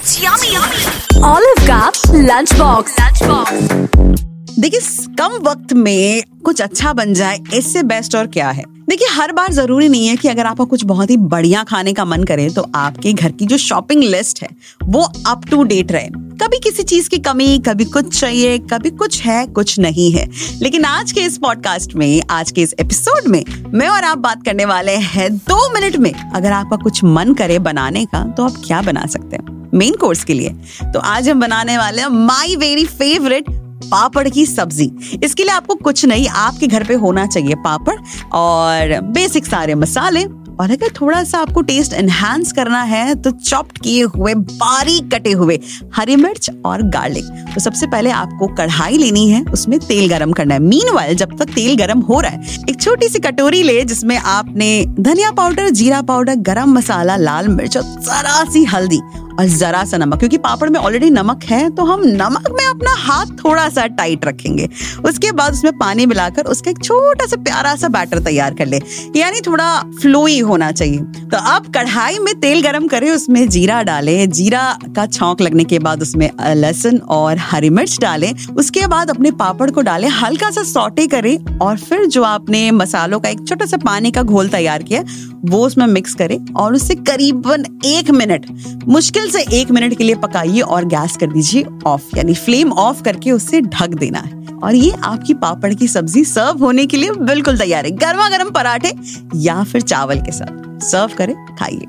It's yummy. Olive का lunch box. Lunch box. देखिए कम वक्त में कुछ अच्छा बन जाए इससे बेस्ट और क्या है देखिए हर बार ज़रूरी नहीं है कि अगर आपको कुछ बहुत ही बढ़िया खाने का मन करे तो आपके घर की जो शॉपिंग लिस्ट है वो अप टू डेट रहे कभी किसी चीज़ की कमी कभी कुछ चाहिए कभी कुछ है कुछ नहीं है लेकिन आज के इस पॉडकास्ट में आज के इस एपिसोड में मैं और आप बात करने वाले हैं दो मिनट में अगर आपका कुछ मन करे बनाने का तो आप क्या बना सकते हैं मेन कोर्स के लिए। तो आज हम बनाने वाले हैं माई वेरी फेवरेट पापड़ की सब्ज़ी। इसके लिए आपको कुछ नहीं, आपके घर पे होना चाहिए पापड़ और बेसिक सारे मसाले। और अगर थोड़ा सा आपको टेस्ट एनहांस करना है तो चॉप्ड किए हुए, बारीक कटे हुए हरी मिर्च और गार्लिक तो सबसे पहले आपको कढ़ाई लेनी है, उसमें तेल गरम करना है। मीन जब तक तेल गरम हो रहा है, एक छोटी सी कटोरी ले, जिसमें आपने धनिया पाउडर, जीरा पाउडर, गरम मसाला, लाल मिर्च और जरा सी हल्दी और जरा सा नमक, क्योंकि पापड़ में ऑलरेडी नमक है तो हम नमक में अपना हाथ थोड़ा सा टाइट रखेंगे। उसके बाद उसमें पानी मिलाकर उसका एक छोटा सा प्यारा सा बैटर तैयार कर ले। यानी थोड़ा फ्लोई होना चाहिए। तो अब कढ़ाई में तेल गरम करें, उसमें जीरा डालें। जीरा का छौंक लगने के बाद उसमें लहसुन और हरी मिर्च डालें। उसके बाद अपने पापड़ को डालें, हल्का सा सॉटे करें। और फिर जो आपने मसालों का एक छोटा सा पानी का घोल तैयार किया वो उसमें मिक्स करें और उसे करीबन एक मिनट मुश्किल से एक मिनट के लिए पकाइए और गैस कर दीजिए ऑफ़ यानी फ्लेम ऑफ़ करके उसे ढक देना है। और ये आपकी पापड़ की सब्ज़ी सर्व होने के लिए बिल्कुल तैयार है। गर्मा गर्म पराठे या फिर चावल के साथ। सर्व करें, खाइए।